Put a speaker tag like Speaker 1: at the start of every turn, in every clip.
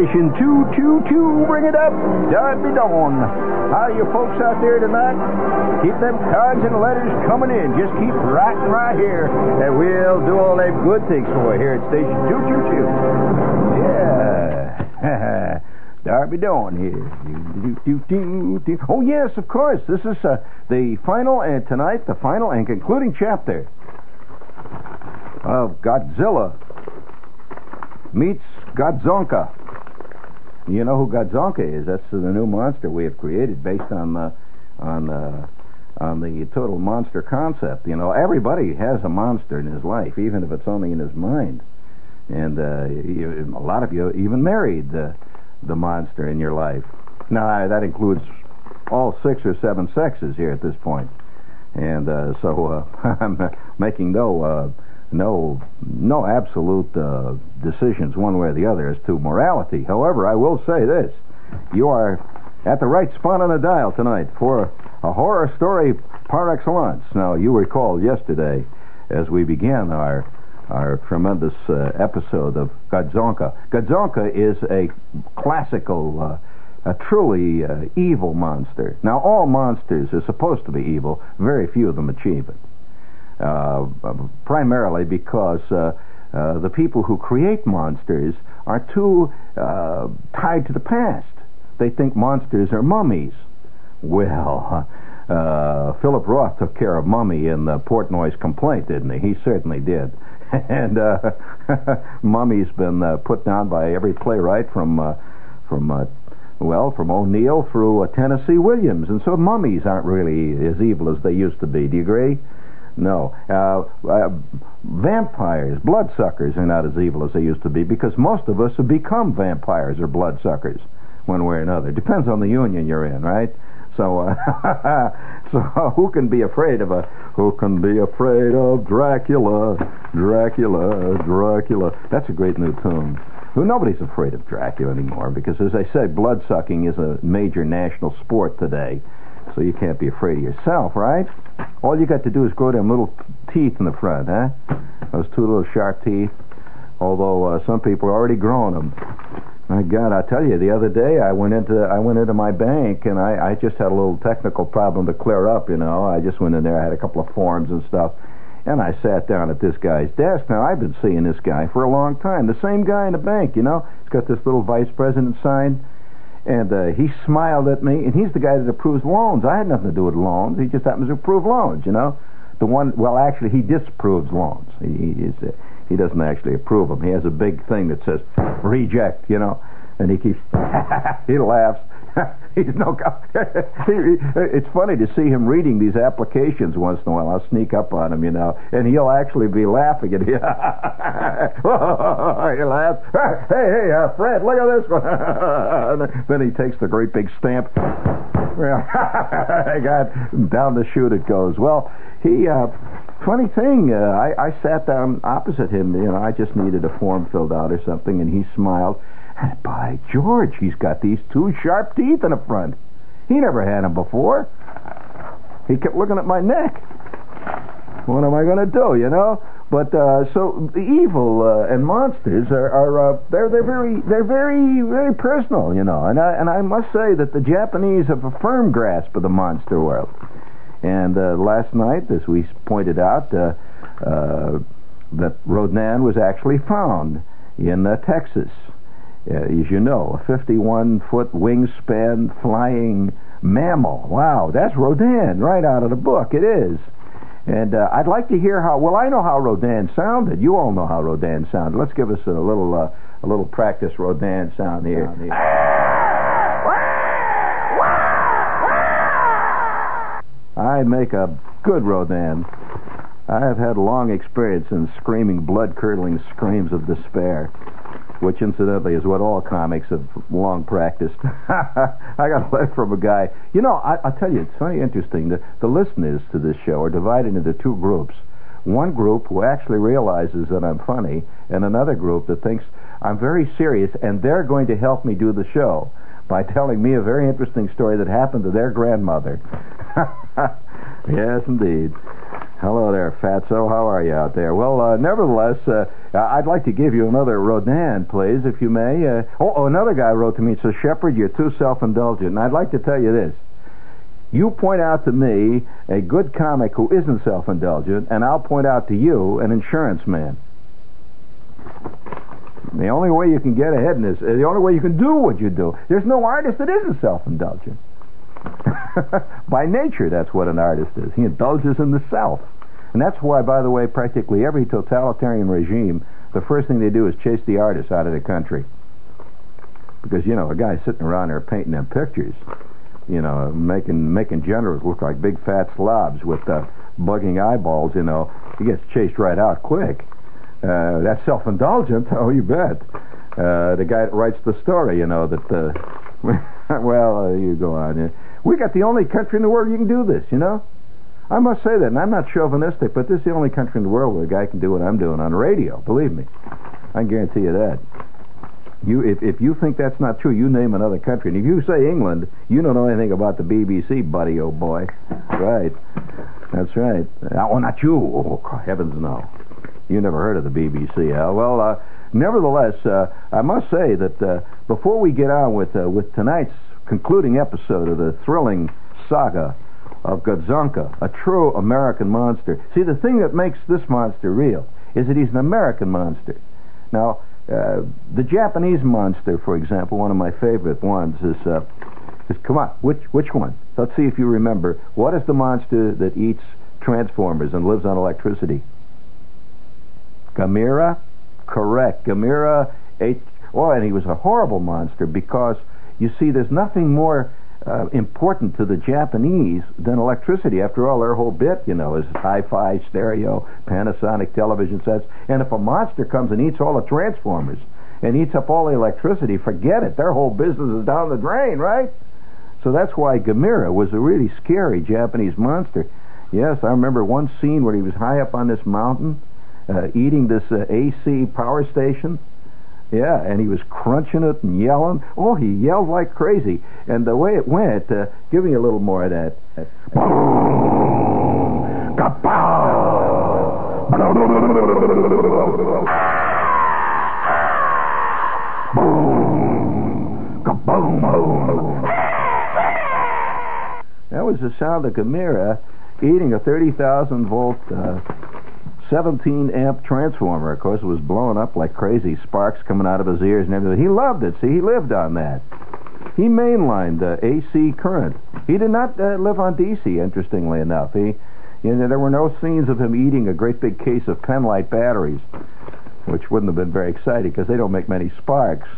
Speaker 1: Station 222. Bring it up, Darby Dawn. How you folks out there tonight? Keep them cards and letters coming in. Just keep writing right here, and we'll do all them good things for you here at station 222. Yeah. Darby Dawn here. Oh, yes, of course. This is uh, the final, and tonight, the final and concluding chapter of Godzilla meets Godzonka. You know who Godzonka is? That's the new monster we have created based on the on the on the total monster concept. You know, everybody has a monster in his life, even if it's only in his mind. And uh, you, a lot of you even married the the monster in your life. Now that includes all six or seven sexes here at this point. And uh, so uh, I'm making no uh, no no absolute uh, decisions one way or the other as to morality. However, I will say this: you are at the right spot on the dial tonight for a horror story par excellence. Now, you recall yesterday, as we began our our tremendous uh, episode of Godzonka. Godzonka is a classical. Uh, a truly uh, evil monster. Now, all monsters are supposed to be evil. Very few of them achieve it. Uh, primarily because uh, uh, the people who create monsters are too uh, tied to the past. They think monsters are mummies. Well, uh, Philip Roth took care of Mummy in the Portnoy's complaint, didn't he? He certainly did. and uh, Mummy's been put down by every playwright from from well, from O'Neill through Tennessee Williams, and so mummies aren't really as evil as they used to be. Do you agree? No. Uh, uh, vampires, bloodsuckers are not as evil as they used to be because most of us have become vampires or bloodsuckers one way or another. Depends on the union you're in, right? So, uh, so who can be afraid of a who can be afraid of Dracula, Dracula, Dracula? That's a great new tune. Well, nobody's afraid of Dracula anymore because, as I said, blood sucking is a major national sport today. So you can't be afraid of yourself, right? All you got to do is grow them little teeth in the front, huh? Those two little sharp teeth. Although uh, some people are already growing them. My God, I tell you, the other day I went into I went into my bank and I, I just had a little technical problem to clear up. You know, I just went in there. I had a couple of forms and stuff, and I sat down at this guy's desk. Now I've been seeing this guy for a long time. The same guy in the bank. You know, he's got this little vice president sign and uh, he smiled at me, and he's the guy that approves loans. I had nothing to do with loans. He just happens to approve loans, you know. The one, well, actually, he disapproves loans. He, he, uh, he doesn't actually approve them. He has a big thing that says reject, you know, and he keeps, he laughs. He's no. it's funny to see him reading these applications once in a while. I'll sneak up on him, you know, and he'll actually be laughing at me. he laughs. Hey, hey, uh, Fred, look at this one. then he takes the great big stamp. Well, I got down the chute it goes. Well, he. Uh, funny thing, uh, I, I sat down opposite him. You know, I just needed a form filled out or something, and he smiled. By George, he's got these two sharp teeth in the front. He never had them before. He kept looking at my neck. What am I going to do, you know? But uh, so the evil uh, and monsters are, are uh, they're they're very they're very very personal, you know. And I and I must say that the Japanese have a firm grasp of the monster world. And uh, last night, as we pointed out, uh, uh, that Rodan was actually found in Texas uh, as you know, a 51 foot wingspan flying mammal. Wow, that's Rodan right out of the book. It is. And uh, I'd like to hear how. Well, I know how Rodan sounded. You all know how Rodan sounded. Let's give us a little uh, a little practice Rodan sound here. Sound here. I make a good Rodan. I have had long experience in screaming, blood curdling screams of despair which incidentally is what all comics have long practiced. I got a letter from a guy. You know, I, will tell you, it's very interesting. The, the listeners to this show are divided into two groups. One group who actually realizes that I'm funny, and another group that thinks I'm very serious, and they're going to help me do the show by telling me a very interesting story that happened to their grandmother. yes, indeed. Hello there, Fatso. How are you out there? Well, uh, nevertheless, uh, I'd like to give you another Rodan, please, if you may. Uh, oh, oh, another guy wrote to me says, Shepherd, you're too self-indulgent. And I'd like to tell you this. You point out to me a good comic who isn't self-indulgent, and I'll point out to you an insurance man. The only way you can get ahead in this, the only way you can do what you do, there's no artist that isn't self-indulgent. By nature, that's what an artist is. He indulges in the self. And that's why, by the way, practically every totalitarian regime, the first thing they do is chase the artists out of the country. Because, you know, a guy sitting around there painting them pictures, you know, making making generals look like big fat slobs with uh, bugging eyeballs, you know, he gets chased right out quick. Uh, that's self-indulgent. Oh, you bet. Uh, the guy that writes the story, you know, that, uh, well, uh, you go on. We got the only country in the world you can do this, you know? I must say that, and I'm not chauvinistic, but this is the only country in the world where a guy can do what I'm doing on radio. Believe me, I guarantee you that. You, if, if you think that's not true, you name another country. And if you say England, you don't know anything about the BBC, buddy, oh boy. Right. That's right. Oh, not you. Oh, heavens no. You never heard of the BBC, Al. Well, uh, nevertheless, uh, I must say that uh, before we get on with uh, with tonight's concluding episode of the thrilling saga of Gadzonka, a true American monster. See, the thing that makes this monster real is that he's an American monster. Now, uh, the Japanese monster, for example, one of my favorite ones is, uh, is come on, which which one? Let's see if you remember. What is the monster that eats transformers and lives on electricity? Gamera? Correct. Gamera ate. Oh, and he was a horrible monster because you see, there's nothing more uh, important to the Japanese than electricity. After all, their whole bit, you know, is hi-fi, stereo, Panasonic television sets. And if a monster comes and eats all the transformers and eats up all the electricity, forget it. Their whole business is down the drain, right? So that's why Gamera was a really scary Japanese monster. Yes, I remember one scene where he was high up on this mountain, uh, eating this uh, AC power station yeah, and he was crunching it and yelling. Oh, he yelled like crazy. And the way it went, uh, give me a little more of that. That was the sound of Gamera eating a 30,000 volt uh, 17 amp transformer. Of course, it was blowing up like crazy, sparks coming out of his ears and everything. He loved it. See, he lived on that. He mainlined the AC current. He did not uh, live on DC. Interestingly enough, he, you know, there were no scenes of him eating a great big case of Penlite batteries, which wouldn't have been very exciting because they don't make many sparks.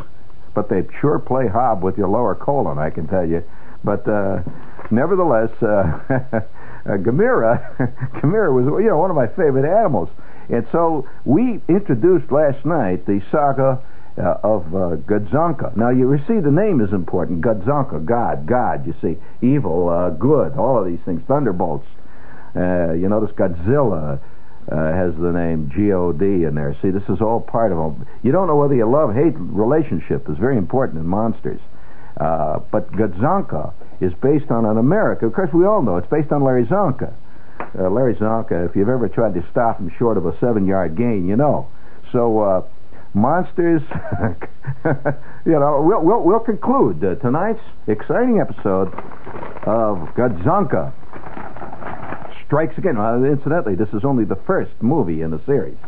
Speaker 1: But they sure play hob with your lower colon, I can tell you. But uh, nevertheless. Uh, uh, Gamera, Gamera was you know one of my favorite animals, and so we introduced last night the saga uh, of uh, Gadzonka. Now you see the name is important. Gadzonka, God, God. You see, evil, uh, good, all of these things. Thunderbolts. Uh, you notice Godzilla. Uh, has the name G-O-D in there. See, this is all part of them. You don't know whether you love-hate relationship is very important in monsters. Uh, but Gadzonka is based on an America. Of course, we all know it's based on Larry Csonka. Uh, Larry Csonka, if you've ever tried to stop him short of a seven-yard gain, you know. So, uh, monsters, you know, we'll, we'll, we'll conclude uh, tonight's exciting episode of Gadzonka Strikes Again. Incidentally, this is only the first movie in the series.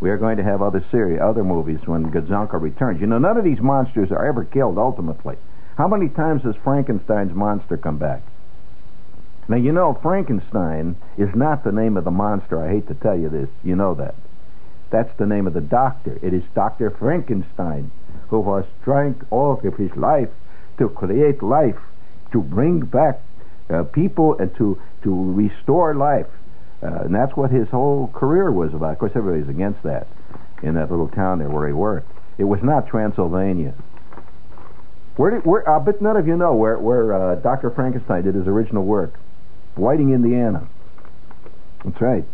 Speaker 1: We are going to have other series, other movies when Gadzonka returns. You know, none of these monsters are ever killed ultimately. How many times has Frankenstein's monster come back? Now, you know, Frankenstein is not the name of the monster. I hate to tell you this. You know that. That's the name of the doctor. It is Dr. Frankenstein, who was trying all of his life to create life, to bring back uh, people and to, to restore life. Uh, and that's what his whole career was about. Of course, everybody's against that in that little town there where he worked. It was not Transylvania. Where did, where, none of you know where, where uh, Dr. Frankenstein did his original work. Whiting, Indiana. That's right.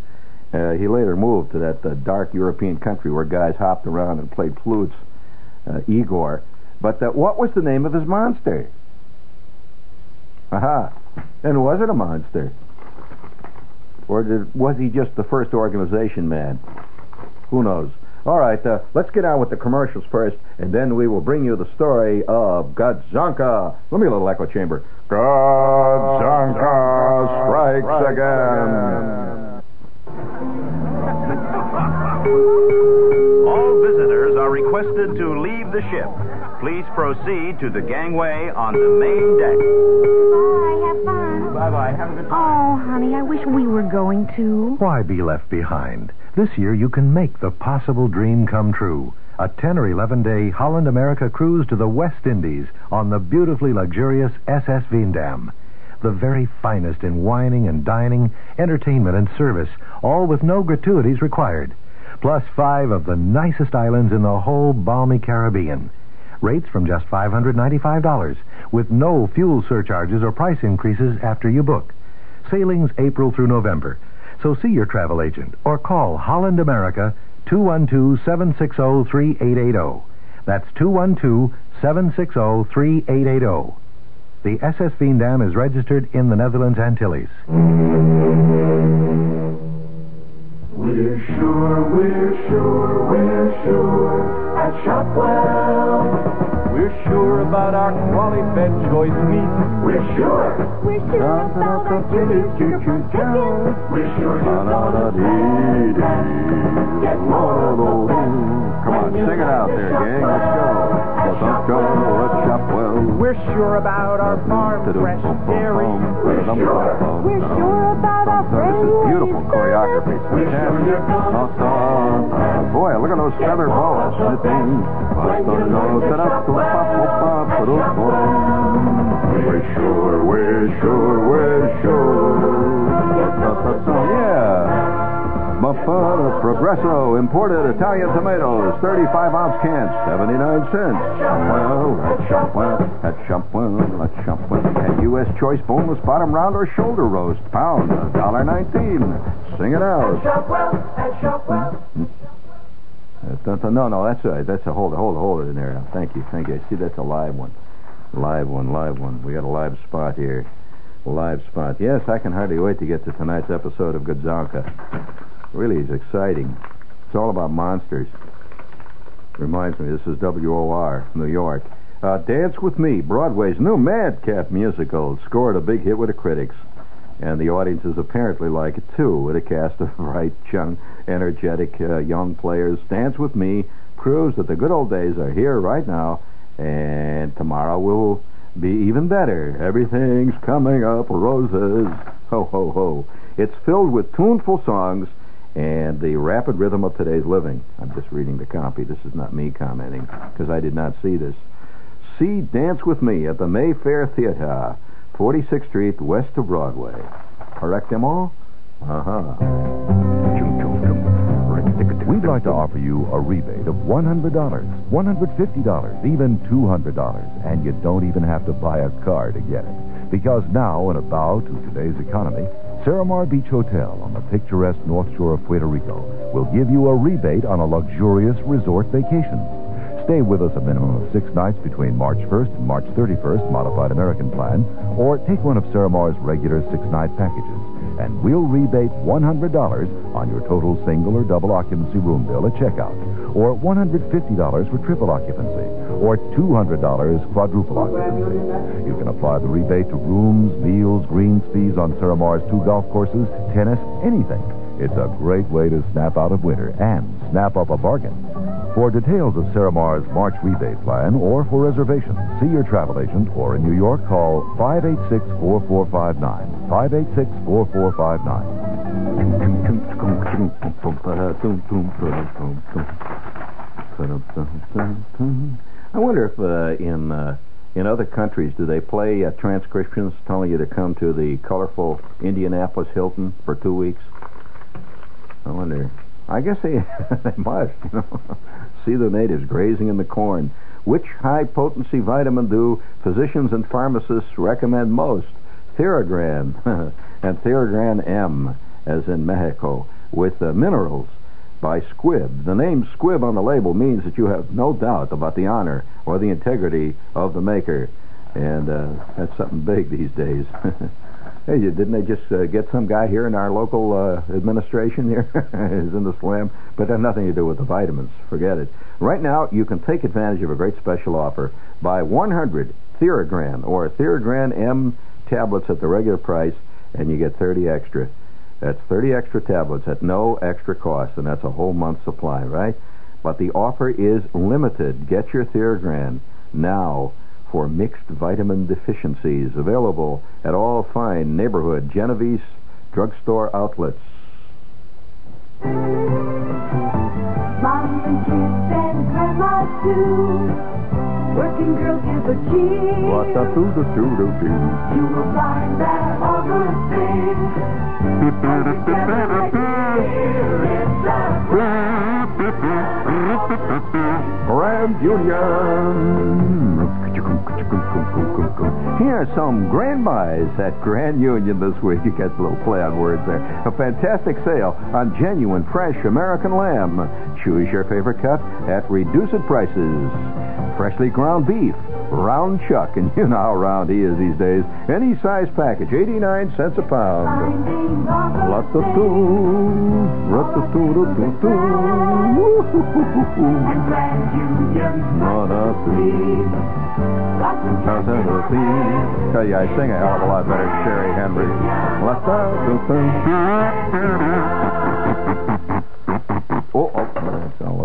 Speaker 1: Uh, he later moved to that uh, dark European country where guys hopped around and played flutes, uh, Igor. But uh, what was the name of his monster? Aha. And was it a monster? Or did, was he just the first organization man? Who knows? All right, uh, let's get on with the commercials first, and then we will bring you the story of Gadzonka. Let me a little echo chamber. Gadzonka strikes again.
Speaker 2: All visitors are requested to leave the ship. Please proceed to the gangway on the main deck.
Speaker 3: Bye. Have fun.
Speaker 1: Bye bye. Have a good
Speaker 3: Oh, honey, I wish we were going to.
Speaker 4: Why be left behind? This year you can make the possible dream come true. A 10 or 11 day Holland America cruise to the West Indies on the beautifully luxurious SS Veendam. The very finest in wining and dining, entertainment and service, all with no gratuities required. Plus five of the nicest islands in the whole balmy Caribbean. Rates from just $595 with no fuel surcharges or price increases after you book. Sailings April through November. So see your travel agent or call Holland America 212-760-3880. That's 212-760-3880. The SS Veendam is registered in the Netherlands Antilles.
Speaker 5: We're sure, we're sure, we're sure at Shopwell.
Speaker 6: We're sure about our quality fed choice meat.
Speaker 5: We're sure,
Speaker 3: We're sure about our Julius sugar-free chicken.
Speaker 5: we're sure you'll gonna get more of those.
Speaker 1: Come on, sing it out there, gang. Let's go. Gadzonka at Shopwell.
Speaker 6: We're sure about our farm fresh dairy.
Speaker 3: We're sure We're sure about our
Speaker 1: This is beautiful choreography. Boy, look at those feather boas. We're sure, we're sure, we're sure. Yeah. Muffata Progresso imported Italian tomatoes, 35 ounce cans, 79 cents. Well, at Shopwell, at Shopwell, at Shopwell. And U.S. choice boneless bottom round or shoulder roast, pound, $1.19. Sing it out.
Speaker 5: At Shopwell.
Speaker 1: Uh, dun- dun- No, no, that's right. That's a hold, hold, hold it in there. Thank you, thank you. I see that's a live one, live one, live one. We got a live spot here, live spot. Yes, I can hardly wait to get to tonight's episode of Gadzonka. Really is exciting. It's all about monsters. Reminds me, this is WOR, New York. Uh, Dance with Me, Broadway's new Madcap musical, scored a big hit with the critics. And the audiences apparently like it too, with a cast of bright, young, energetic uh, young players. Dance with Me proves that the good old days are here right now, and tomorrow will be even better. Everything's coming up roses. Ho, ho, ho. It's filled with tuneful songs and the rapid rhythm of today's living. I'm just reading the copy. This is not me commenting, because I did not see this. See Dance with Me at the Mayfair Theater, 46th Street, west of Broadway. Correct them all? Uh-huh.
Speaker 7: We'd like to offer you a rebate of $100, $150, even $200, and you don't even have to buy a car to get it. Because now, in a bow to today's economy, Cerromar Beach Hotel on the picturesque North Shore of Puerto Rico will give you a rebate on a luxurious resort vacation. Stay with us a minimum of six nights between March 1st and March 31st, modified American plan, or take one of Cerromar's regular six-night packages, and we'll rebate $100 on your total single or double occupancy room bill at checkout, or $150 for triple occupancy, or $200 quadruple occupancy. You can apply the rebate to rooms, meals, greens fees on Cerromar's two golf courses, tennis, anything. It's a great way to snap out of winter and snap up a bargain. For details of Cerromar's March rebate plan or for reservations, see your travel agent or in New York, call 586-4459. 586-4459.
Speaker 1: I wonder if uh, in uh, in other countries do they play uh, transcriptions telling you to come to the colorful Indianapolis Hilton for two weeks? I wonder. I guess they they must. You know, see the natives grazing in the corn. Which high potency vitamin do physicians and pharmacists recommend most? Theragran and Theragran M, as in Mexico, with uh, minerals by Squibb. The name Squibb on the label means that you have no doubt about the honor or the integrity of the maker, and uh, that's something big these days. Hey, you- didn't they just uh, get some guy here in our local uh, administration here? He's in the slam, but that nothing to do with the vitamins. Forget it. Right now, you can take advantage of a great special offer. Buy 100 Theragran or Theragran M tablets at the regular price, and you get 30 extra. That's 30 extra tablets at no extra cost, and that's a whole month's supply, right? But the offer is limited. Get your Theragran now for mixed vitamin deficiencies. Available at all fine neighborhood Genovese drugstore outlets.
Speaker 3: Mom and kids and grandma too. Working girls give a cheer.
Speaker 1: What the do do do do do.
Speaker 3: You will find that all good things. Together right here, it's a
Speaker 1: Grand Union. Here are some grand buys at Grand Union this week. You got a little play on words there. A fantastic sale on genuine, fresh American lamb. Choose your favorite cut at reduced prices. Freshly ground beef, round chuck, and you know how round he is these days. Any size package, 89 cents a pound. Tell you, I sing a hell of a lot better than Sherry Henry.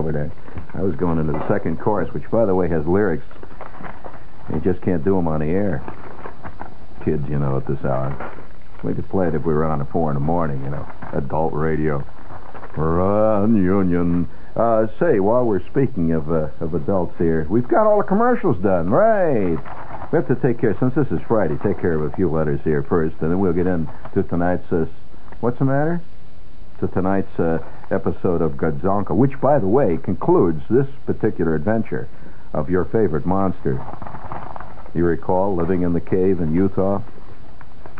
Speaker 1: over there. I was going into the second chorus, which, by the way, has lyrics. You just can't do them on the air. Kids, you know, at this hour. We could play it if we were on at four in the morning, you know. Adult radio. Run Union. Uh, say, while we're speaking of uh, of adults here, we've got all the commercials done, right? We have to take care, since this is Friday, take care of a few letters here first, and then we'll get into tonight's. Uh, what's the matter? To tonight's uh, episode of Godzonka, which, by the way, concludes this particular adventure of your favorite monster. You recall living in the cave in Utah,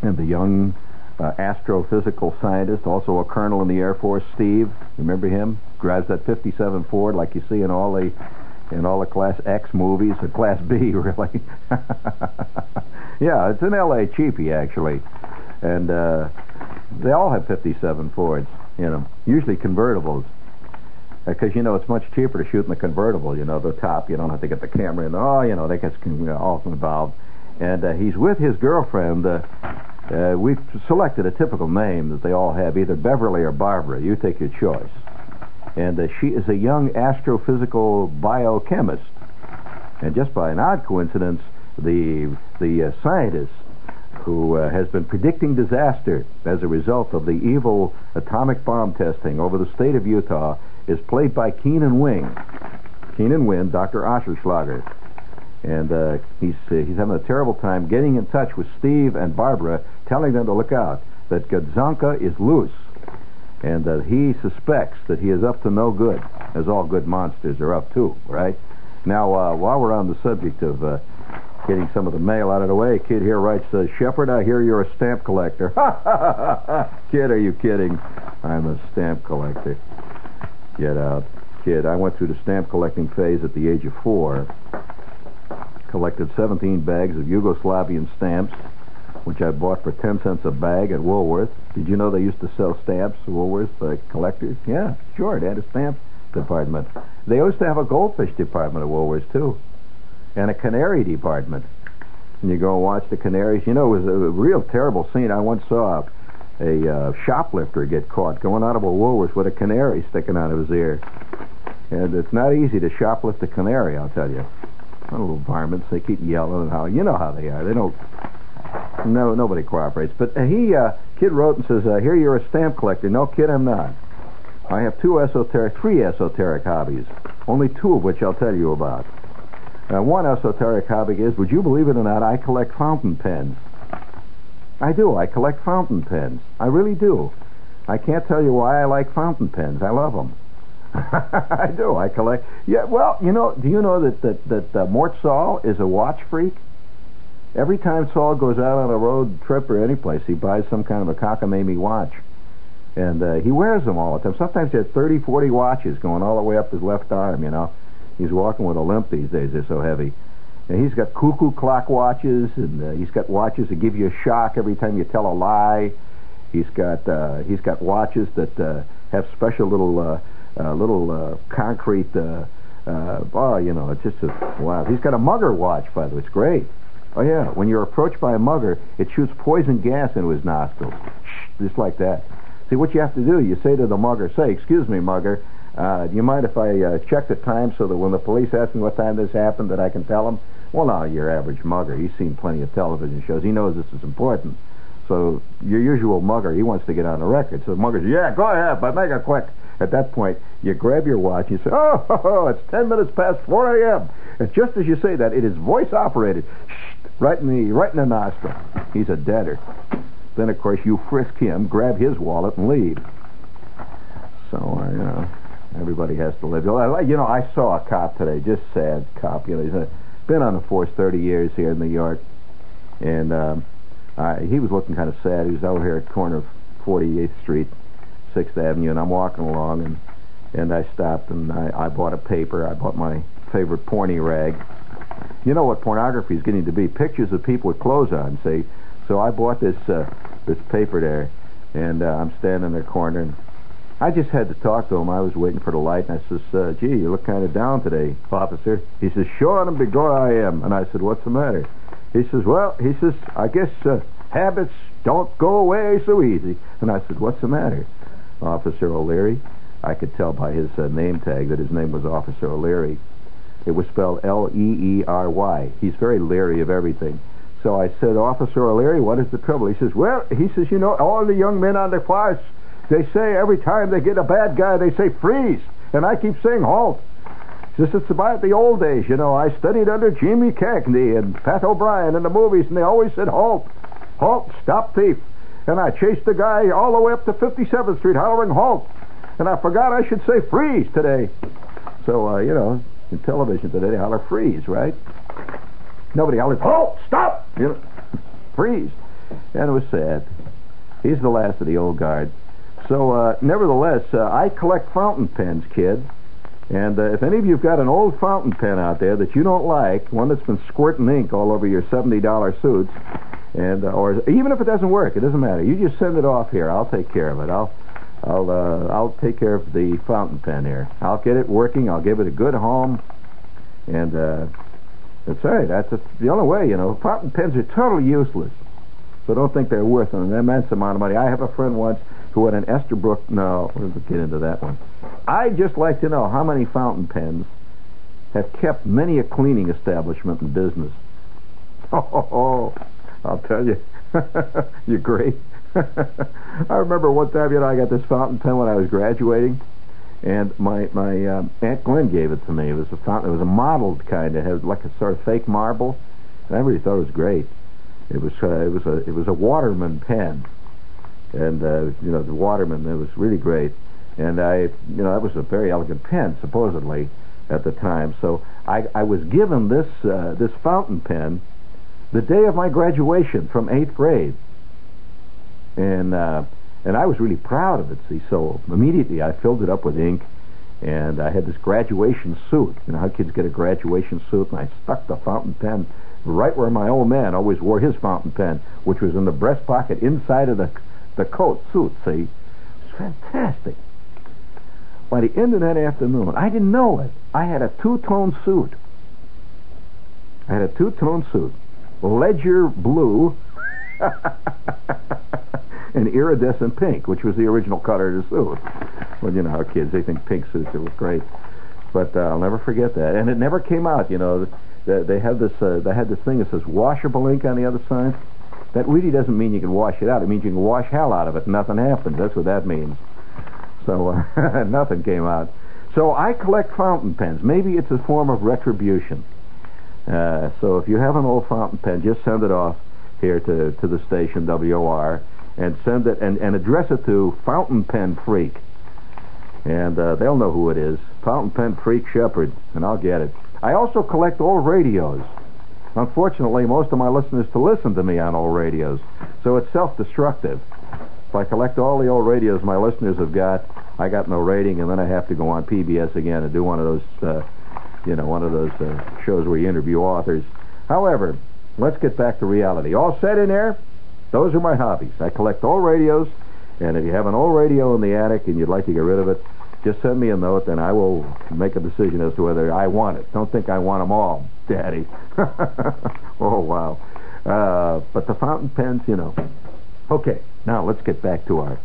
Speaker 1: and the young uh, astrophysical scientist, also a colonel in the Air Force, Steve. Remember him? Drives that 57 Ford like you see in all the in all the Class X movies, or Class B, really. yeah, it's an L.A. cheapie actually, and uh, they all have 57 Fords in them. Usually convertibles. Because you know it's much cheaper to shoot in the convertible. You know the top. You don't have to get the camera in. Oh, you know they get you know, all involved. And uh, he's with his girlfriend. Uh, uh, we've selected a typical name that they all have, either Beverly or Barbara. You take your choice. And uh, she is a young astrophysical biochemist. And just by an odd coincidence, the the uh, scientist who uh, has been predicting disaster as a result of the evil atomic bomb testing over the state of Utah is played by Keenan Wynn. Keenan Wynn, Dr. Oscherschlager. And uh, he's uh, he's having a terrible time getting in touch with Steve and Barbara, telling them to look out that Gadzonka is loose, and that he suspects that he is up to no good, as all good monsters are up to. Right now, uh, while we're on the subject of uh, getting some of the mail out of the way, kid here writes, uh, "Shepherd, I hear you're a stamp collector." kid, are you kidding? I'm a stamp collector. Get out, kid. I went through the stamp collecting phase at the age of four collected 17 bags of Yugoslavian stamps, which I bought for 10 cents a bag at Woolworth. Did you know they used to sell stamps, Woolworth, uh, collectors? Yeah, sure, they had a stamp department. They used to have a goldfish department at Woolworth, too, and a canary department. And you go and watch the canaries. You know, it was a real terrible scene. I once saw a uh, shoplifter get caught going out of a Woolworth with a canary sticking out of his ear. And it's not easy to shoplift a canary, I'll tell you. Little varmints, they keep yelling and howling. You know how they are. They don't. No, nobody cooperates. But uh, he, uh, kid wrote and says, uh, "Here, you're a stamp collector." No, kid, I'm not. I have two esoteric, three esoteric hobbies. Only two of which I'll tell you about. Uh, one esoteric hobby is, would you believe it or not, I collect fountain pens. I do. I collect fountain pens. I really do. I can't tell you why I like fountain pens. I love them. I do. I collect. Yeah. Well, you know. Do you know that that that uh, Mort Sahl is a watch freak? Every time Sahl goes out on a road trip or any place, he buys some kind of a cockamamie watch, and uh, he wears them all the time. Sometimes he has 30, 40 watches going all the way up his left arm. You know, he's walking with a limp these days. They're so heavy. And he's got cuckoo clock watches, and uh, he's got watches that give you a shock every time you tell a lie. He's got uh, he's got watches that uh, have special little uh, uh, little uh, concrete. Uh, uh, oh, you know, it's just a, wow. He's got a mugger watch, by the way. It's great. Oh yeah, when you're approached by a mugger, it shoots poison gas into his nostrils, just like that. See what you have to do. You say to the mugger, "Say, excuse me, mugger, uh, do you mind if I uh, check the time so that when the police ask me what time this happened, that I can tell them?" Well, now your average mugger, he's seen plenty of television shows. He knows this is important. So your usual mugger, he wants to get on the record. So the mugger says, "Yeah, go ahead, but make it quick." At that point, you grab your watch you say, "Oh, ho, ho, it's ten minutes past 4 a.m." And just as you say that, it is voice operated, Shh, right in the right in the nostril. He's a deader. Then, of course, you frisk him, grab his wallet, and leave. So, uh, you know, everybody has to live. You know, I saw a cop today, just sad cop. You know, he's been on the force 30 years here in New York, and um, I, he was looking kind of sad. He was over here at the corner of 48th Street, 6th Avenue, and I'm walking along, and and I stopped and I, I bought a paper. I bought my favorite porny rag. You know what pornography is getting to be? Pictures of people with clothes on. See, so I bought this uh, this paper there, and uh, I'm standing in the corner, and I just had to talk to him. I was waiting for the light, and I says, uh, "Gee, you look kind of down today, officer." He says, "Sure, and begor I am." And I said, "What's the matter?" He says, "Well," he says, "I guess uh, habits don't go away so easy." And I said, "What's the matter?" Officer O'Leary. I could tell by his uh, name tag that his name was Officer O'Leary. It was spelled L-E-E-R-Y. He's very leery of everything. So I said, Officer O'Leary, what is the trouble? He says, well, he says, you know, all the young men on the force, they say every time they get a bad guy, they say freeze. And I keep saying halt. Says, it's about the old days, you know. I studied under Jimmy Cagney and Pat O'Brien in the movies, and they always said halt. Halt, stop thief. And I chased the guy all the way up to 57th Street hollering halt. And I forgot I should say freeze today. So, uh, you know, in television today, they holler freeze, right? Nobody hollers, halt, stop! You know, freeze. And it was sad. He's the last of the old guard. So, uh, nevertheless, uh, I collect fountain pens, kid. And uh, if any of you've got an old fountain pen out there that you don't like, one that's been squirting ink all over your $70 suits, and uh, or even if it doesn't work, it doesn't matter. You just send it off here. I'll take care of it. I'll I'll uh, I'll take care of the fountain pen here. I'll get it working. I'll give it a good home, and uh, that's right. That's the only way. You know, fountain pens are totally useless. So don't think they're worth an immense amount of money. I have a friend once who had an Esterbrook. No, we'll get into that one. I'd just like to know how many fountain pens have kept many a cleaning establishment in business. Oh, I'll tell you, you're great. I remember one time, you know, I got this fountain pen when I was graduating, and my my um, Aunt Gwen gave it to me. It was a fountain. It was a modeled kind. It had like a sort of fake marble, and I really thought it was great. It was uh, it was a it was a Waterman pen, and uh, you know the Waterman. It was really great, and I you know that was a very elegant pen supposedly at the time. So I I was given this uh, this fountain pen the day of my graduation from eighth grade and uh, and I was really proud of it. See, so immediately I filled it up with ink, and I had this graduation suit. You know how kids get a graduation suit, and I stuck the fountain pen right where my old man always wore his fountain pen, which was in the breast pocket inside of the the coat suit. See, it's fantastic. By the end of that afternoon, I didn't know it. I had a two-tone suit. I had a two-tone suit, ledger blue. and iridescent pink, which was the original color of the suit. Well, you know how kids, they think pink suits are great. But uh, I'll never forget that. And it never came out, you know. They, they this uh, they had this thing that says washable ink on the other side. That really doesn't mean you can wash it out. It means you can wash hell out of it. Nothing happens. That's what that means. So uh, nothing came out. So I collect fountain pens. Maybe it's a form of retribution. Uh, so if you have an old fountain pen, just send it off here to, to the station WOR and send it and, and address it to Fountain Pen Freak. And uh, they'll know who it is. Fountain Pen Freak Shepherd, and I'll get it. I also collect old radios. Unfortunately, most of my listeners to listen to me on old radios, so it's self-destructive. If I collect all the old radios my listeners have got, I got no rating, and then I have to go on PBS again and do one of those uh, you know, one of those uh, shows where you interview authors. However, let's get back to reality. All set in there? Those are my hobbies. I collect old radios, and if you have an old radio in the attic and you'd like to get rid of it, just send me a note, and I will make a decision as to whether I want it. Don't think I want them all, Daddy. oh wow! Uh, but the fountain pens, you know. Okay, now let's get back to our,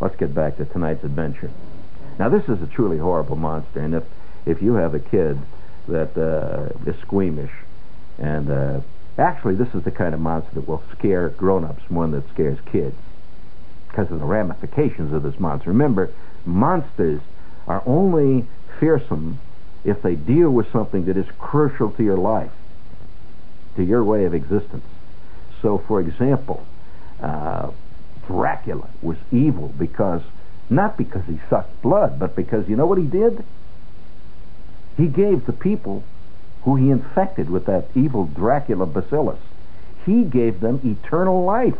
Speaker 1: let's get back to tonight's adventure. Now this is a truly horrible monster, and if if you have a kid that uh, is squeamish, and uh, actually this is the kind of monster that will scare grown-ups more than scares kids because of the ramifications of this monster. Remember, monsters are only fearsome if they deal with something that is crucial to your life, to your way of existence. So, for example, uh, Dracula was evil because, not because he sucked blood, but because you know what he did? He gave the people who he infected with that evil Dracula bacillus, he gave them eternal life,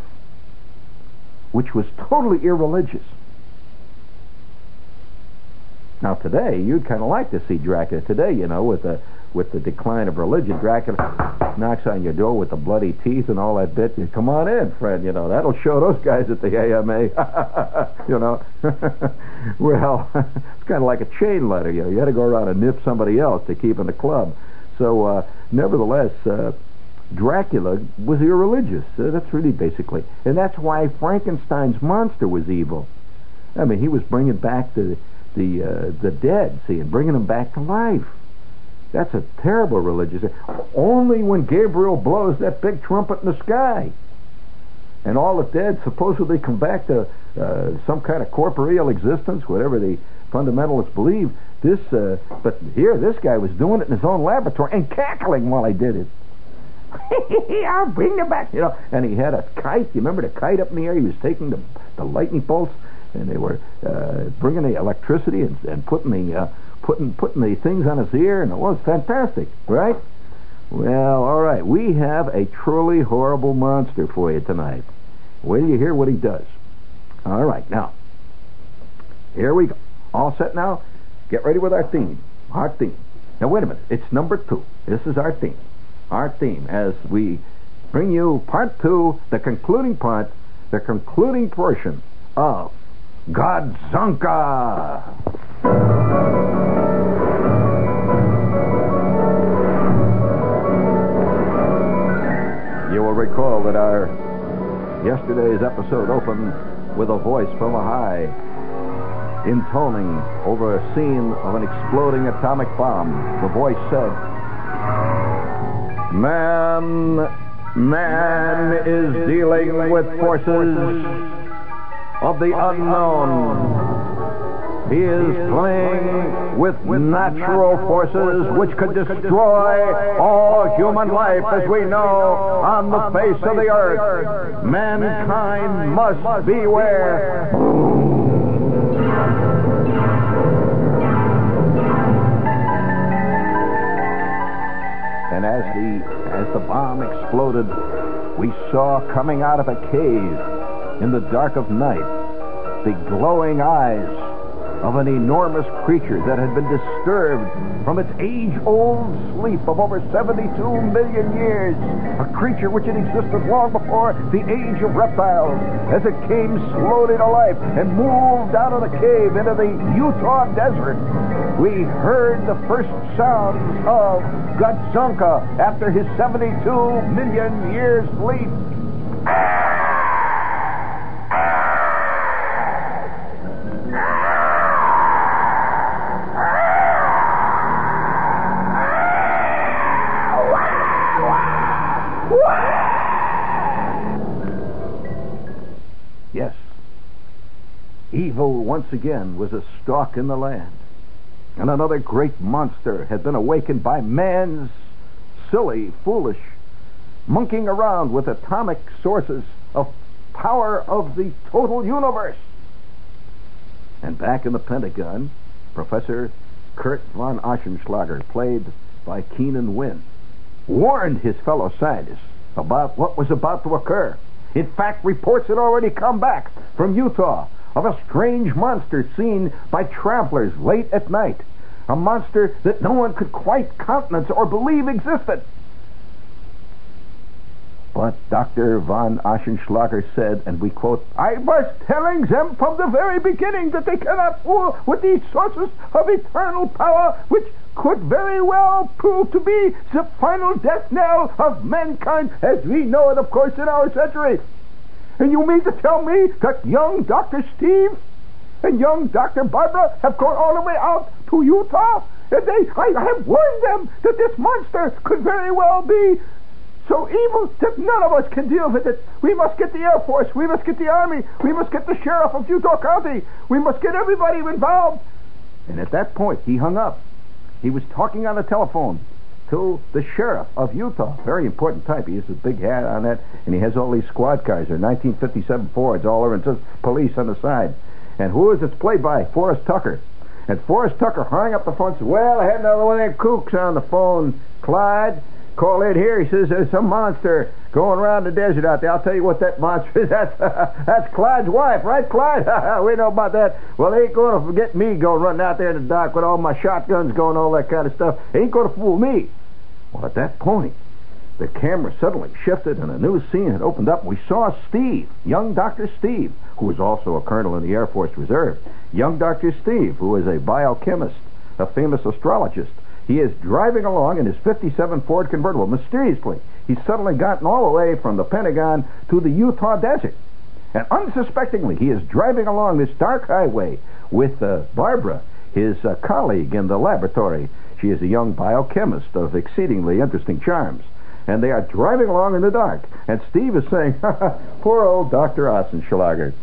Speaker 1: which was totally irreligious. Now today, you'd kind of like to see Dracula today, you know, with the with the decline of religion. Dracula knocks on your door with the bloody teeth and all that bit. You come on in, friend. You know that'll show those guys at the AMA. you know, well, it's kind of like a chain letter. You know, you had to go around and nip somebody else to keep in the club. So, uh, nevertheless, uh, Dracula was irreligious. Uh, that's really basically, and that's why Frankenstein's monster was evil. I mean, he was bringing back the the uh, the dead, see, and bringing them back to life. That's a terrible religious. Only when Gabriel blows that big trumpet in the sky, and all the dead supposedly come back to uh, some kind of corporeal existence, whatever the fundamentalists believe. This, uh, but here, this guy was doing it in his own laboratory and cackling while he did it. I'll bring them back, you know. And he had a kite. You remember the kite up in the air? He was taking the the lightning bolts and they were uh, bringing the electricity and, and putting the uh, putting putting the things on his ear, and it was fantastic, right? Well, all right, we have a truly horrible monster for you tonight. Wait till you hear what he does. All right, now here we go. All set now. Get ready with our theme. Our theme. Now wait a minute. It's number two. This is our theme. Our theme as we bring you part two, the concluding part, the concluding portion of Godzonka. You will recall that our yesterday's episode opened with a voice from a high, intoning over a scene of an exploding atomic bomb. The voice said, Man, man is dealing with forces of the unknown. He is playing with natural forces which could destroy all human life as we know on the face of the earth. Mankind must beware. And as the as the bomb exploded, we saw coming out of a cave in the dark of night the glowing eyes of an enormous creature that had been disturbed from its age-old sleep of over 72 million years. A creature which had existed long before the age of reptiles. As it came slowly to life and moved out of the cave into the Utah desert, we heard the first sounds of Godzonka after his 72 million years sleep. Once again was a stalk in the land. And another great monster had been awakened by man's silly, foolish, monkeying around with atomic sources of power of the total universe. And back in the Pentagon, Professor Kurt von Oschenschlager, played by Keenan Wynn, warned his fellow scientists about what was about to occur. In fact, reports had already come back from Utah of a strange monster seen by travelers late at night. a monster that no one could quite countenance or believe existed. But Dr. von Oschenschlager said, and we quote, I was telling them from the very beginning that they cannot fool with these sources of eternal power, which could very well prove to be the final death knell of mankind as we know it, of course, in our century. And you mean to tell me that young Dr. Steve and young Dr. Barbara have gone all the way out to Utah? And they, I, I have warned them that this monster could very well be so evil that none of us can deal with it. We must get the Air Force. We must get the Army. We must get the Sheriff of Utah County. We must get everybody involved. And at that point, he hung up. He was talking on the telephone to the Sheriff of Utah. Very important type. He has a big hat on that, and he has all these squad cars. They're 1957 Fords all over, and says police on the side. And who is it played by? Forrest Tucker. And Forrest Tucker hung up the phone and said, Well, I had another one of them kooks on the phone, Clyde. Call it here. He says there's some monster going around the desert out there. I'll tell you what that monster is. That's that's Clyde's wife, right, Clyde? we know about that. Well, they ain't going to forget me going running out there in the dark with all my shotguns going, all that kind of stuff. They ain't going to fool me. Well, at that point, the camera suddenly shifted and a new scene had opened up. We saw Steve, young Dr. Steve, who was also a colonel in the Air Force Reserve. Young Dr. Steve, who is a biochemist, a famous astrologist. He is driving along in his 57 Ford convertible. Mysteriously, he's suddenly gotten all the way from the Pentagon to the Utah desert. And unsuspectingly, he is driving along this dark highway with uh, Barbara, his uh, colleague in the laboratory. She is a young biochemist of exceedingly interesting charms. And they are driving along in the dark. And Steve is saying, poor old Dr. Ostenschlager.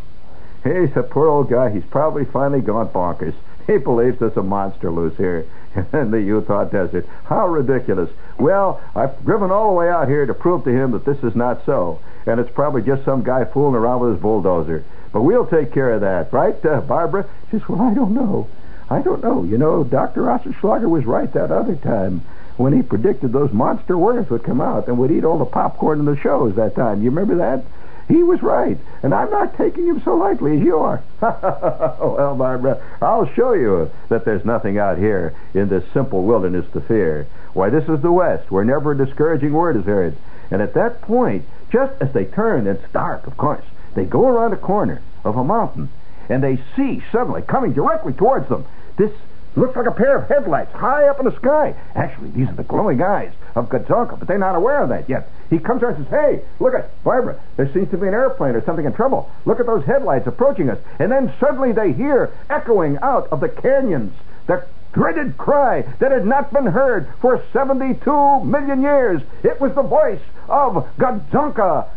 Speaker 1: He's a poor old guy. He's probably finally gone bonkers. He believes there's a monster loose here in the Utah desert. How ridiculous. Well, I've driven all the way out here to prove to him that this is not so. And it's probably just some guy fooling around with his bulldozer. But we'll take care of that, right, uh, Barbara? She says, Well, I don't know. I don't know. You know, Dr. Osterschlager was right that other time when he predicted those monster worms would come out and would eat all the popcorn in the shows that time. You remember that? He was right, and I'm not taking him so lightly as you are. well, Barbara, I'll show you that there's nothing out here in this simple wilderness to fear. Why, this is the West, where never a discouraging word is heard. And at that point, just as they turn, it's dark, of course, they go around a corner of a mountain, and they see suddenly coming directly towards them this looks like a pair of headlights high up in the sky. Actually, these are the glowing eyes of Gadzonka, but they're not aware of that yet. He comes around and says, Hey, look at Barbara. There seems to be an airplane or something in trouble. Look at those headlights approaching us. And then suddenly they hear echoing out of the canyons the dreaded cry that had not been heard for 72 million years. It was the voice of Gadzonka,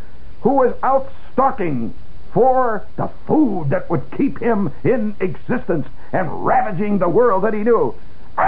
Speaker 1: who was out stalking for the food that would keep him in existence and ravaging the world that he knew. At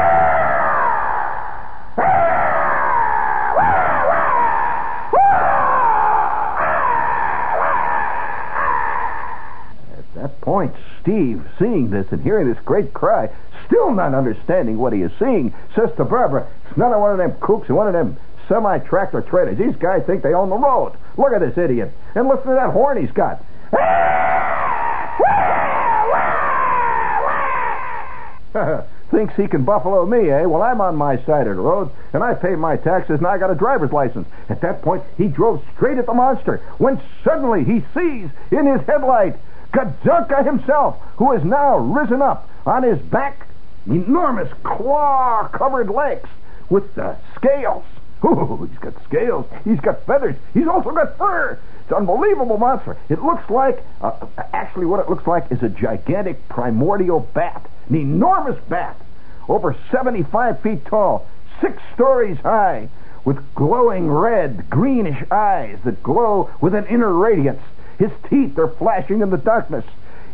Speaker 1: that point, Steve, seeing this and hearing this great cry, still not understanding what he is seeing, says to Barbara, It's of one of them kooks one of them semi tractor trailers. These guys think they own the road. Look at this idiot. And listen to that horn he's got. Thinks he can buffalo me, eh? Well, I'm on my side of the road, and I pay my taxes, and I got a driver's license. At that point, he drove straight at the monster, when suddenly he sees in his headlight Gadzonka himself, who is now risen up on his back, enormous claw-covered legs with the scales. Ooh, he's got scales. He's got feathers. He's also got fur. It's an unbelievable monster. It looks like, uh, actually, what it looks like is a gigantic primordial bat, an enormous bat, over 75 feet tall, six stories high, with glowing red, greenish eyes that glow with an inner radiance. His teeth are flashing in the darkness.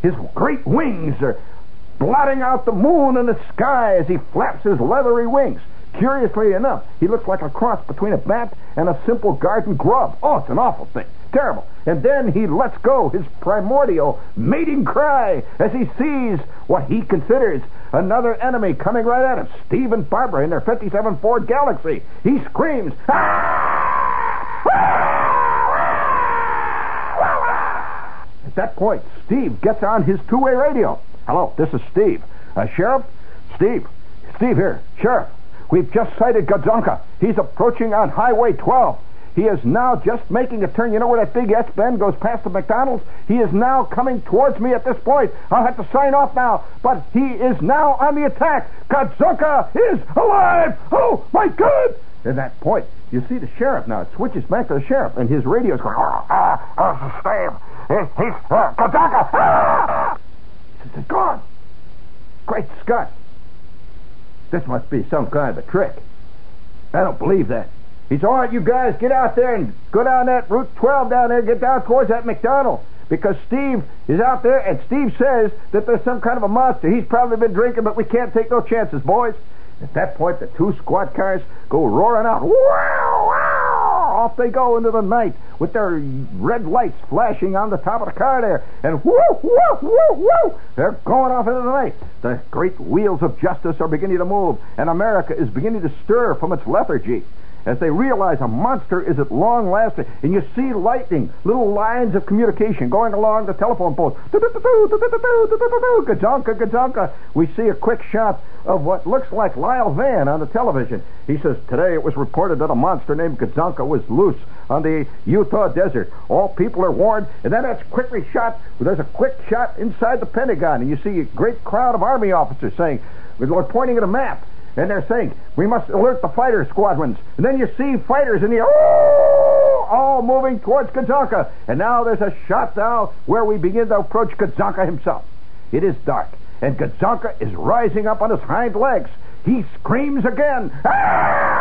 Speaker 1: His great wings are blotting out the moon and the sky as he flaps his leathery wings. Curiously enough, he looks like a cross between a bat and a simple garden grub. Oh, it's an awful thing. Terrible. And then he lets go his primordial mating cry as he sees what he considers another enemy coming right at him. Steve and Barbara in their 57 Ford Galaxie. He screams, At that point, Steve gets on his two-way radio. Hello, this is Steve. Uh, Sheriff? Steve, Steve here, Sheriff. We've just sighted Gadzonka. He's approaching on Highway 12. He is now just making a turn. You know where that big S bend goes past the McDonald's? He is now coming towards me at this point. I'll have to sign off now, but he is now on the attack. Gadzonka is alive! Oh, my God! At that point, you see the sheriff now. It switches back to the sheriff, and his radio's going, ah, ah, ah. He's, uh, Gadzonka! Ah! He says, gone. Great Scott. This must be some kind of a trick. I don't believe that. He's all right, you guys, get out there and go down that Route 12 down there, get down towards that McDonald. Because Steve is out there, and Steve says that there's some kind of a monster. He's probably been drinking, but we can't take no chances, boys. At that point, the two squad cars go roaring out. Wow! Off they go into the night with their red lights flashing on the top of the car there. And whoo, whoo, whoo, whoo! They're going off into the night. The great wheels of justice are beginning to move, and America is beginning to stir from its lethargy as they realize a monster is at long last, and you see lightning, little lines of communication going along the telephone poles. Gadzonka, Gadzonka. We see a quick shot of what looks like Lyle Van on the television. He says, Today it was reported that a monster named Gadzonka was loose on the Utah desert. All people are warned, and then that's quickly shot. There's a quick shot inside the Pentagon, and you see a great crowd of Army officers saying, we're pointing at a map and they're saying we must alert the fighter squadrons. And then you see fighters in the air, all moving towards Gadzonka. And now there's a shot now where we begin to approach Gadzonka himself. It is dark, and Gadzonka is rising up on his hind legs. He screams again. Ah!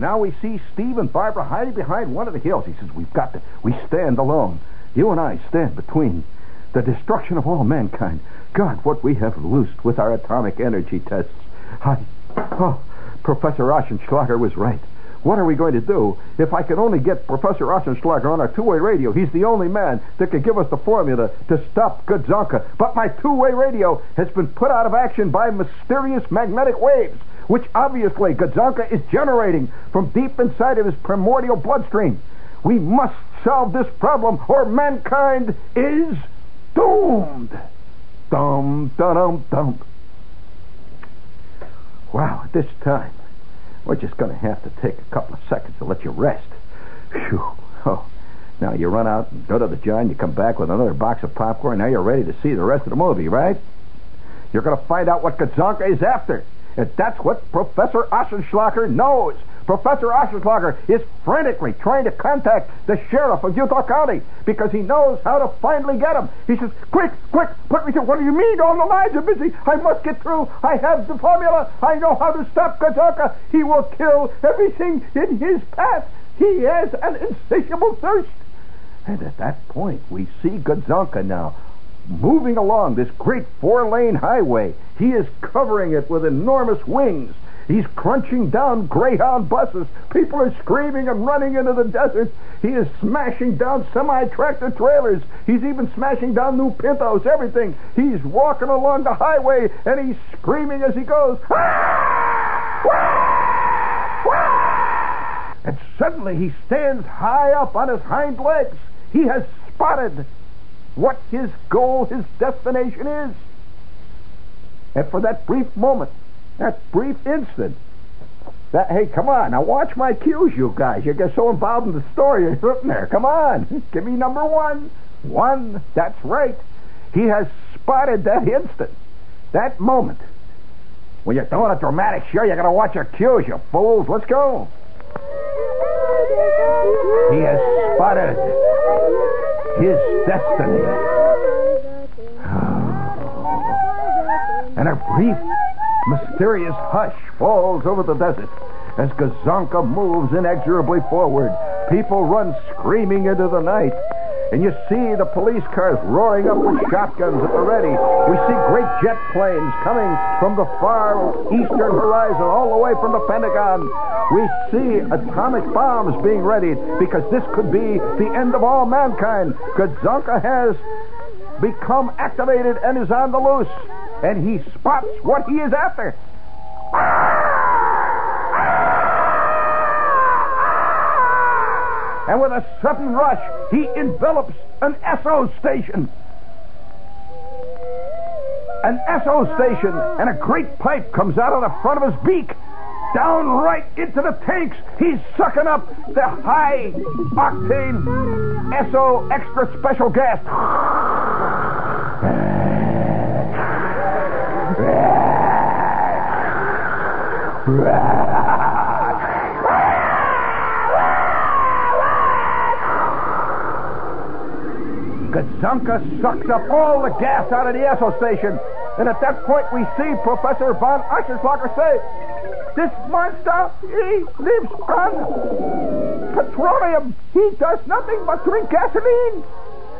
Speaker 1: And now we see Steve and Barbara hiding behind one of the hills. He says, We've got to. We stand alone. You and I stand between the destruction of all mankind. God, what we have loosed with our atomic energy tests. I. Oh, Professor Oschenschlager was right. What are we going to do if I can only get Professor Oschenschlager on our two-way radio? He's the only man that can give us the formula to stop Gadzonka. But my two-way radio has been put out of action by mysterious magnetic waves, which obviously Gadzonka is generating from deep inside of his primordial bloodstream. We must solve this problem, or mankind is doomed. Dum, dum, dum. Wow, at this time, we're just going to have to take a couple of seconds to let you rest. Phew. Oh, now you run out and go to the John, you come back with another box of popcorn, now you're ready to see the rest of the movie, right? You're going to find out what Gadzonka is after. And that's what Professor Oschenschlager knows. Professor Oschenschlager is frantically trying to contact the sheriff of Utah County because he knows how to finally get him. He says, Quick, quick, put me through. What do you mean? All the lines are busy. I must get through. I have the formula. I know how to stop Gadzonka. He will kill everything in his path. He has an insatiable thirst. And at that point, we see Gadzonka now moving along this great four lane highway. He is covering it with enormous wings. He's crunching down Greyhound buses. People are screaming and running into the desert. He is smashing down semi tractor trailers. He's even smashing down new pintos, everything. He's walking along the highway and he's screaming as he goes. Ah! And suddenly he stands high up on his hind legs. He has spotted what his goal, his destination is. And for that brief moment, that brief instant, that hey, come on, now watch my cues, you guys. You get so involved in the story, you're sitting there. Come on, give me number one. One, that's right. He has spotted that instant, that moment. When you're doing a dramatic show, you gotta watch your cues, you fools. Let's go. He has spotted his destiny. and a brief, mysterious hush falls over the desert as Gadzonka moves inexorably forward. People run screaming into the night. And you see the police cars roaring up with shotguns at the ready. We see great jet planes coming from the far eastern horizon, all the way from the Pentagon. We see atomic bombs being readied because this could be the end of all mankind. Gadzonka has become activated and is on the loose. And he spots what he is after. And with a sudden rush, he envelops an Esso station. an Esso station, and a great pipe comes out of the front of his beak. Down right into the tanks. He's sucking up the high octane Esso extra special gas. Kazanka sucks up all the gas out of the Esso station. And at that point, we see Professor von Ascherslager say, This monster, he lives on petroleum. He does nothing but drink gasoline.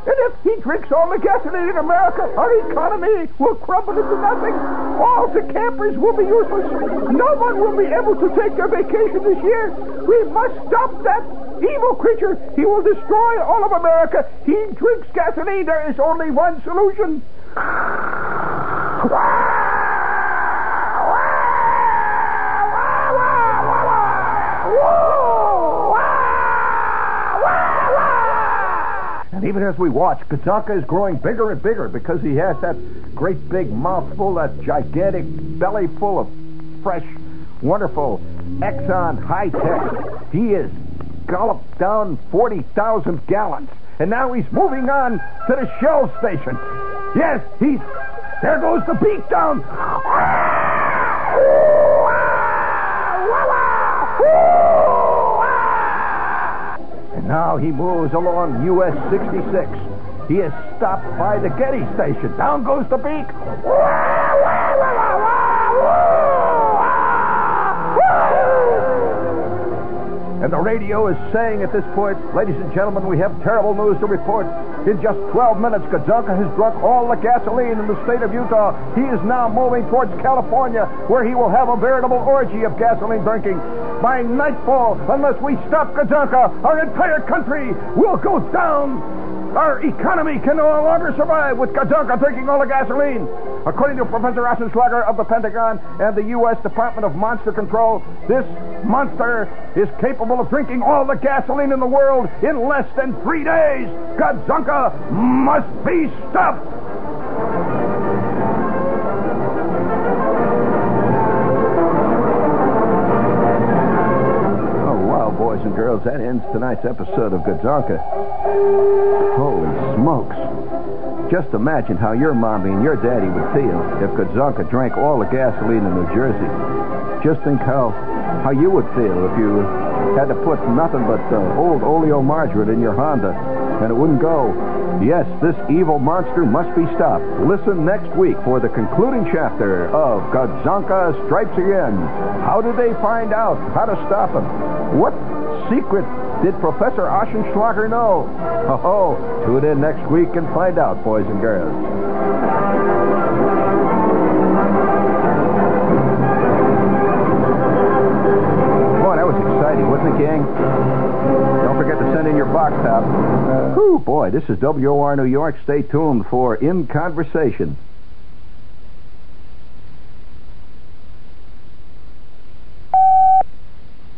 Speaker 1: And if he drinks all the gasoline in America, our economy will crumble into nothing. All the campers will be useless. No one will be able to take their vacation this year. We must stop that evil creature. He will destroy all of America. He drinks gasoline. There is only one solution. even as we watch, Kazanka is growing bigger and bigger because he has that great big mouthful, that gigantic belly full of fresh, wonderful Exxon high tech. He is galloped down 40,000 gallons. And now he's moving on to the Shell station. Yes, he's. There goes the beak down. Now he moves along US 66. He is stopped by the Getty station. Down goes the beak. And the radio is saying at this point, ladies and gentlemen, we have terrible news to report. In just 12 minutes, Kazanka has drunk all the gasoline in the state of Utah. He is now moving towards California, where he will have a veritable orgy of gasoline drinking. By nightfall, unless we stop Kazanka, our entire country will go down. Our economy can no longer survive with Kazanka drinking all the gasoline. According to Professor Assenschlager of the Pentagon and the U.S. Department of Monster Control, this monster is capable of drinking all the gasoline in the world in less than three days. Kazanka must be stopped. That ends tonight's episode of Gadzonka. Holy smokes. Just imagine how your mommy and your daddy would feel if Gadzonka drank all the gasoline in New Jersey. Just think how how you would feel if you had to put nothing but uh, old oleomargarine in your Honda and it wouldn't go. Yes, this evil monster must be stopped. Listen next week for the concluding chapter of Gadzonka Stripes Again. How did they find out how to stop him? What secret did Professor Oschenschlager know? Oh, tune in next week and find out, boys and girls. Boy, that was exciting, wasn't it, gang? Don't forget to send in your box top. Whew, boy, this is WOR New York. Stay tuned for In Conversation.